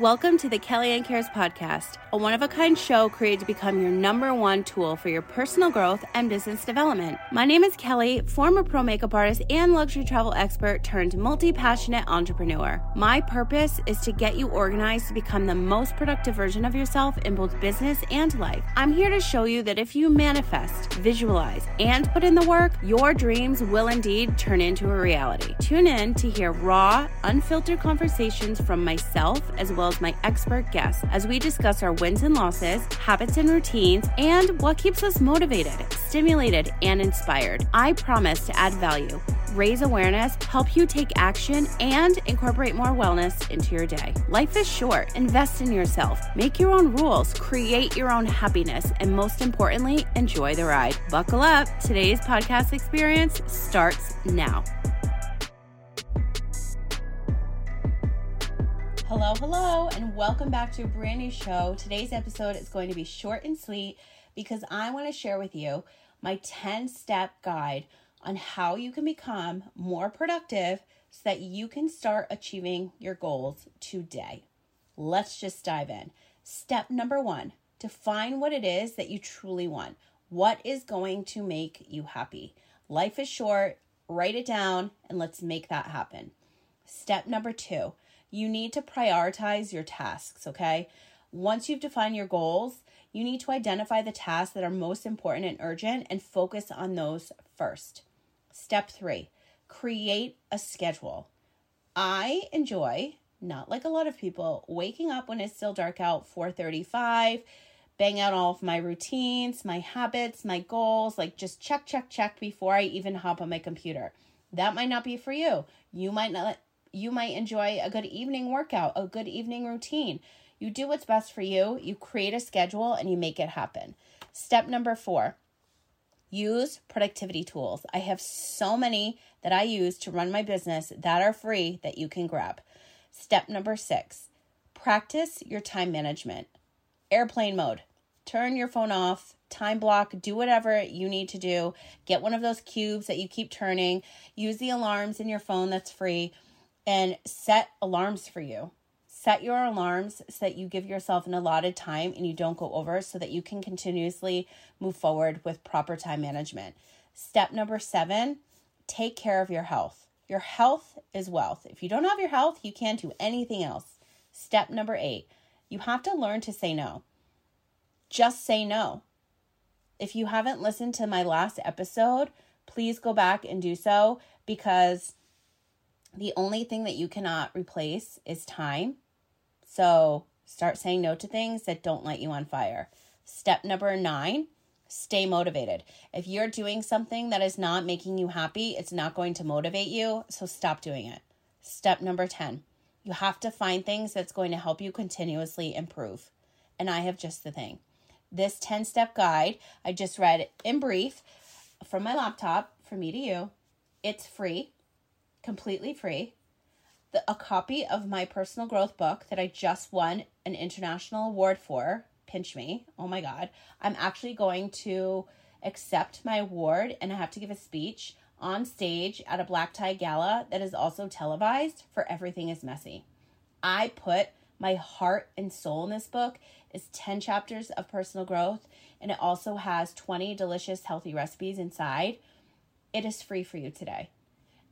Welcome to the Kelly Ann Cares podcast, a one of a kind show created to become your number one tool for your personal growth and business development. My name is Kelly, former pro makeup artist and luxury travel expert turned multi passionate entrepreneur. My purpose is to get you organized to become the most productive version of yourself in both business and life. I'm here to show you that if you manifest, visualize, and put in the work, your dreams will indeed turn into a reality. Tune in to hear raw, unfiltered conversations from myself as well as my expert guests as we discuss our wins and losses, habits and routines, and what keeps us motivated, stimulated, and inspired. I promise to add value, raise awareness, help you take action, and incorporate more wellness into your day. Life is short. Invest in yourself, make your own rules, create your own happiness, and most importantly, enjoy the ride. Buckle up. Today's podcast experience starts now. Hello, hello, and welcome back to a brand new show. Today's episode is going to be short and sweet because I want to share with you my 10 step guide on how you can become more productive so that you can start achieving your goals today. Let's just dive in. Step number one define what it is that you truly want. What is going to make you happy? Life is short, write it down, and let's make that happen. Step number two you need to prioritize your tasks, okay? Once you've defined your goals, you need to identify the tasks that are most important and urgent and focus on those first. Step three, create a schedule. I enjoy, not like a lot of people, waking up when it's still dark out, 435, bang out all of my routines, my habits, my goals, like just check, check, check before I even hop on my computer. That might not be for you. You might not you might enjoy a good evening workout, a good evening routine. You do what's best for you, you create a schedule, and you make it happen. Step number four use productivity tools. I have so many that I use to run my business that are free that you can grab. Step number six practice your time management. Airplane mode. Turn your phone off, time block, do whatever you need to do. Get one of those cubes that you keep turning. Use the alarms in your phone that's free and set alarms for you. Set your alarms so that you give yourself an allotted time and you don't go over so that you can continuously move forward with proper time management. Step number seven take care of your health. Your health is wealth. If you don't have your health, you can't do anything else. Step number eight you have to learn to say no. Just say no. If you haven't listened to my last episode, please go back and do so because the only thing that you cannot replace is time. So start saying no to things that don't light you on fire. Step number nine stay motivated. If you're doing something that is not making you happy, it's not going to motivate you. So stop doing it. Step number 10 you have to find things that's going to help you continuously improve. And I have just the thing. This 10 step guide I just read in brief from my laptop from me to you. It's free completely free, the, a copy of my personal growth book that I just won an international award for. Pinch me. Oh my God. I'm actually going to accept my award and I have to give a speech on stage at a black tie gala that is also televised for Everything is Messy. I put my heart and soul in this book is 10 chapters of personal growth and it also has 20 delicious healthy recipes inside. It is free for you today.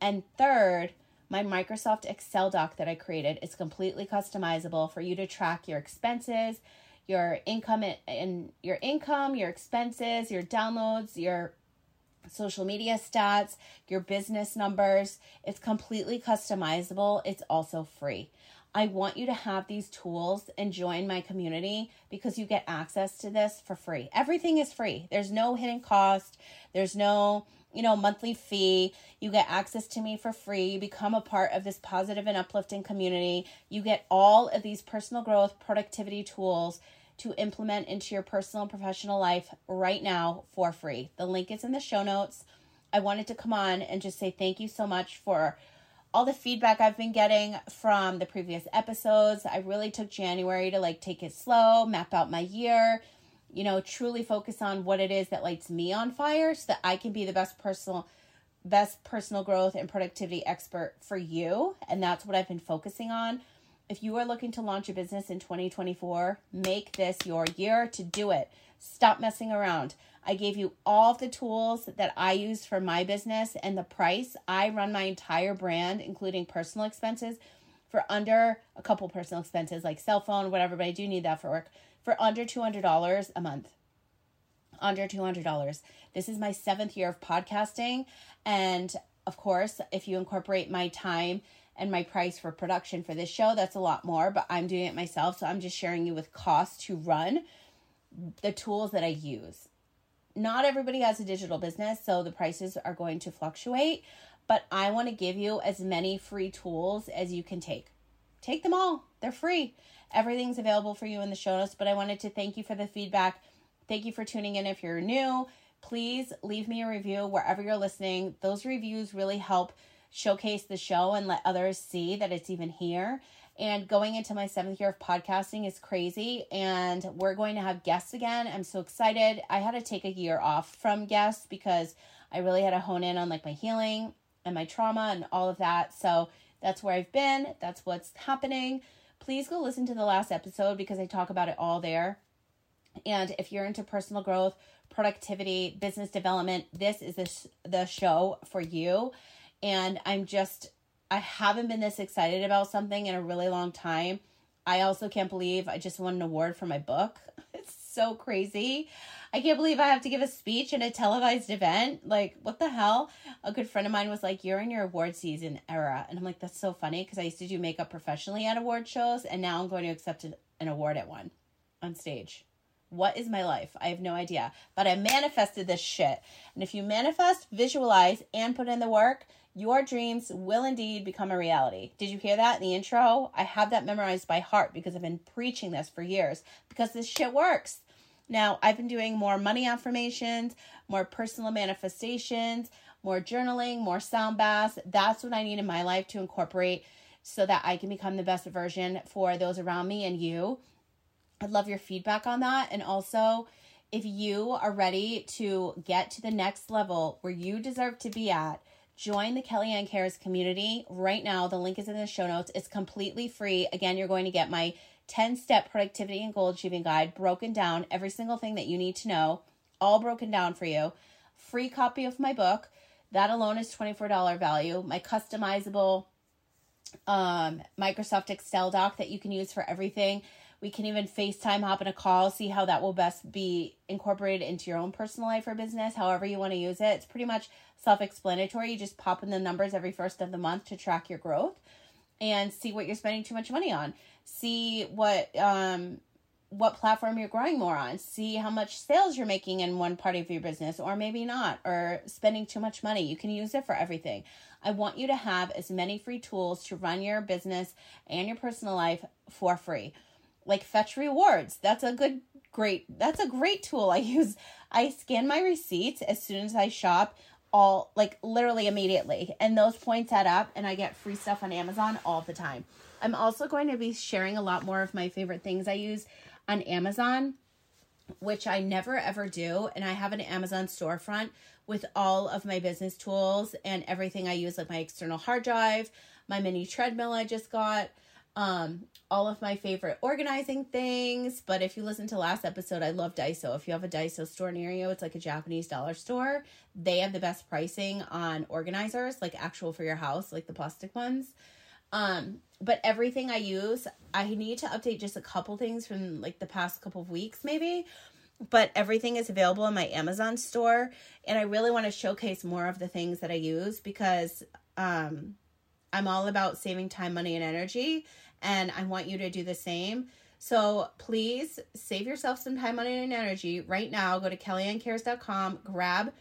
And third, my Microsoft Excel doc that I created is completely customizable for you to track your expenses, your income and your income, your expenses, your downloads, your social media stats, your business numbers. It's completely customizable. It's also free. I want you to have these tools and join my community because you get access to this for free. Everything is free. There's no hidden cost. There's no you know, monthly fee. You get access to me for free. You become a part of this positive and uplifting community. You get all of these personal growth, productivity tools to implement into your personal and professional life right now for free. The link is in the show notes. I wanted to come on and just say thank you so much for all the feedback I've been getting from the previous episodes. I really took January to like take it slow, map out my year, you know, truly focus on what it is that lights me on fire so that I can be the best personal best personal growth and productivity expert for you. And that's what I've been focusing on. if you are looking to launch a business in 2024, make this your year to do it. Stop messing around. I gave you all of the tools that I use for my business and the price. I run my entire brand, including personal expenses, for under a couple personal expenses like cell phone, whatever, but I do need that for work, for under $200 a month. Under $200. This is my seventh year of podcasting. And of course, if you incorporate my time and my price for production for this show, that's a lot more, but I'm doing it myself. So I'm just sharing you with costs to run the tools that I use. Not everybody has a digital business, so the prices are going to fluctuate, but I want to give you as many free tools as you can take. Take them all, they're free. Everything's available for you in the show notes, but I wanted to thank you for the feedback. Thank you for tuning in if you're new. Please leave me a review wherever you're listening. Those reviews really help showcase the show and let others see that it's even here. And going into my seventh year of podcasting is crazy. And we're going to have guests again. I'm so excited. I had to take a year off from guests because I really had to hone in on like my healing and my trauma and all of that. So that's where I've been. That's what's happening. Please go listen to the last episode because I talk about it all there. And if you're into personal growth, productivity, business development, this is the, the show for you. And I'm just I haven't been this excited about something in a really long time. I also can't believe I just won an award for my book. It's so crazy. I can't believe I have to give a speech in a televised event. Like, what the hell? A good friend of mine was like, You're in your award season era. And I'm like, That's so funny because I used to do makeup professionally at award shows, and now I'm going to accept an award at one on stage. What is my life? I have no idea. But I manifested this shit. And if you manifest, visualize, and put in the work, your dreams will indeed become a reality. Did you hear that in the intro? I have that memorized by heart because I've been preaching this for years because this shit works. Now, I've been doing more money affirmations, more personal manifestations, more journaling, more sound baths. That's what I need in my life to incorporate so that I can become the best version for those around me and you. I'd love your feedback on that. And also, if you are ready to get to the next level where you deserve to be at, Join the Kelly Ann Cares community right now. The link is in the show notes. It's completely free. Again, you're going to get my 10 step productivity and goal achieving guide broken down, every single thing that you need to know, all broken down for you. Free copy of my book. That alone is $24 value. My customizable um, Microsoft Excel doc that you can use for everything. We can even FaceTime, hop in a call, see how that will best be incorporated into your own personal life or business, however you want to use it. It's pretty much self explanatory. You just pop in the numbers every first of the month to track your growth and see what you're spending too much money on. See what, um, what platform you're growing more on. See how much sales you're making in one part of your business, or maybe not, or spending too much money. You can use it for everything. I want you to have as many free tools to run your business and your personal life for free like fetch rewards. That's a good great that's a great tool I use. I scan my receipts as soon as I shop all like literally immediately and those points add up and I get free stuff on Amazon all the time. I'm also going to be sharing a lot more of my favorite things I use on Amazon which I never ever do and I have an Amazon storefront with all of my business tools and everything I use like my external hard drive, my mini treadmill I just got, um, all of my favorite organizing things. But if you listen to last episode, I love Daiso. If you have a Daiso store near you, it's like a Japanese dollar store. They have the best pricing on organizers, like actual for your house, like the plastic ones. Um, but everything I use, I need to update just a couple things from like the past couple of weeks, maybe. But everything is available in my Amazon store, and I really want to showcase more of the things that I use because um, I'm all about saving time, money, and energy and I want you to do the same. So please save yourself some time, money, and energy right now. Go to kellyanncares.com, grab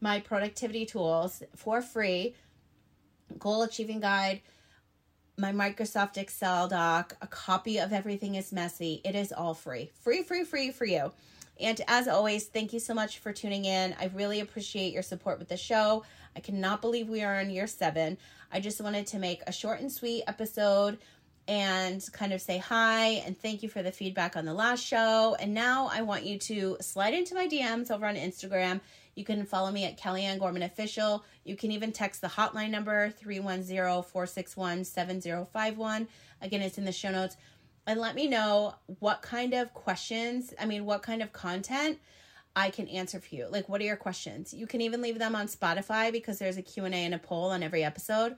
my productivity tools for free, goal achieving guide, my Microsoft Excel doc, a copy of Everything is Messy. It is all free. Free, free, free for you. And as always, thank you so much for tuning in. I really appreciate your support with the show. I cannot believe we are in year seven. I just wanted to make a short and sweet episode and kind of say hi and thank you for the feedback on the last show. And now I want you to slide into my DMs over on Instagram. You can follow me at Kelly Ann Gorman Official. You can even text the hotline number 310 461 7051. Again, it's in the show notes. And let me know what kind of questions, I mean, what kind of content I can answer for you. Like, what are your questions? You can even leave them on Spotify because there's a Q&A and a poll on every episode.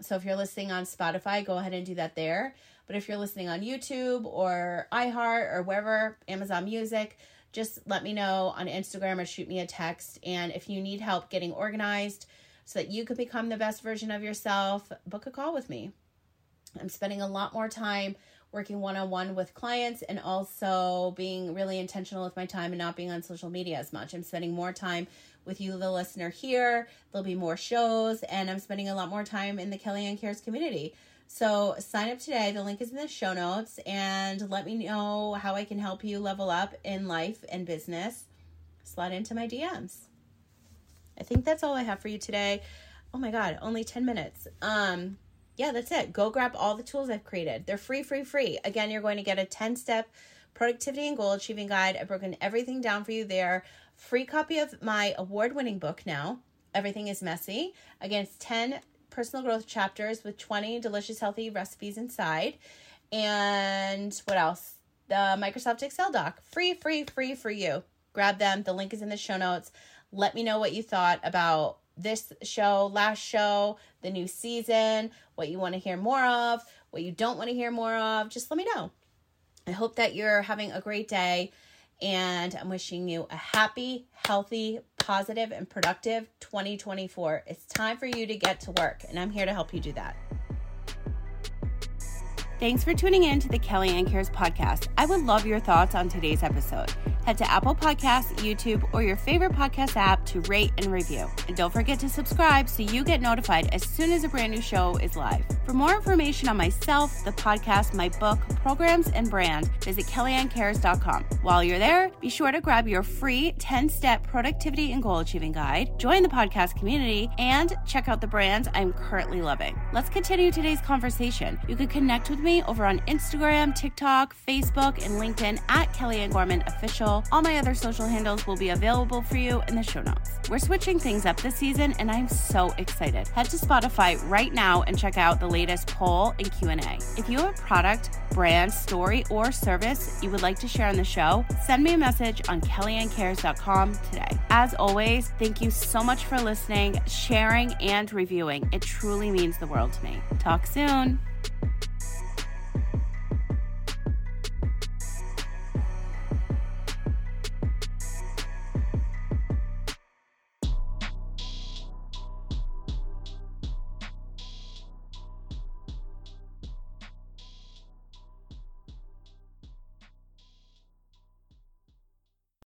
So if you're listening on Spotify, go ahead and do that there. But if you're listening on YouTube or iHeart or wherever, Amazon Music, just let me know on Instagram or shoot me a text. And if you need help getting organized so that you could become the best version of yourself, book a call with me. I'm spending a lot more time working one on one with clients and also being really intentional with my time and not being on social media as much. I'm spending more time with you, the listener here. There'll be more shows, and I'm spending a lot more time in the Kelly Ann Cares community. So sign up today. The link is in the show notes, and let me know how I can help you level up in life and business. Slide into my DMs. I think that's all I have for you today. Oh my god, only 10 minutes. Um yeah, that's it. Go grab all the tools I've created. They're free, free, free. Again, you're going to get a 10 step productivity and goal achieving guide. I've broken everything down for you there. Free copy of my award winning book now. Everything is messy. Again, it's 10 personal growth chapters with 20 delicious, healthy recipes inside. And what else? The Microsoft Excel doc. Free, free, free for you. Grab them. The link is in the show notes. Let me know what you thought about this show, last show, the new season, what you want to hear more of, what you don't want to hear more of. Just let me know. I hope that you're having a great day and I'm wishing you a happy, healthy, positive, and productive 2024. It's time for you to get to work, and I'm here to help you do that. Thanks for tuning in to the Kelly Ann Cares podcast. I would love your thoughts on today's episode. Head to Apple Podcasts, YouTube, or your favorite podcast app to rate and review. And don't forget to subscribe so you get notified as soon as a brand new show is live. For more information on myself, the podcast, my book, programs, and brand, visit KellyAnnCares.com. While you're there, be sure to grab your free 10 step productivity and goal achieving guide, join the podcast community, and check out the brands I'm currently loving. Let's continue today's conversation. You can connect with me over on Instagram, TikTok, Facebook, and LinkedIn at Kelly Ann Gorman Official. All my other social handles will be available for you in the show notes. We're switching things up this season, and I'm so excited. Head to Spotify right now and check out the latest poll and Q&A. If you have a product, brand, story, or service you would like to share on the show, send me a message on kellyanncares.com today. As always, thank you so much for listening, sharing, and reviewing. It truly means the world to me. Talk soon.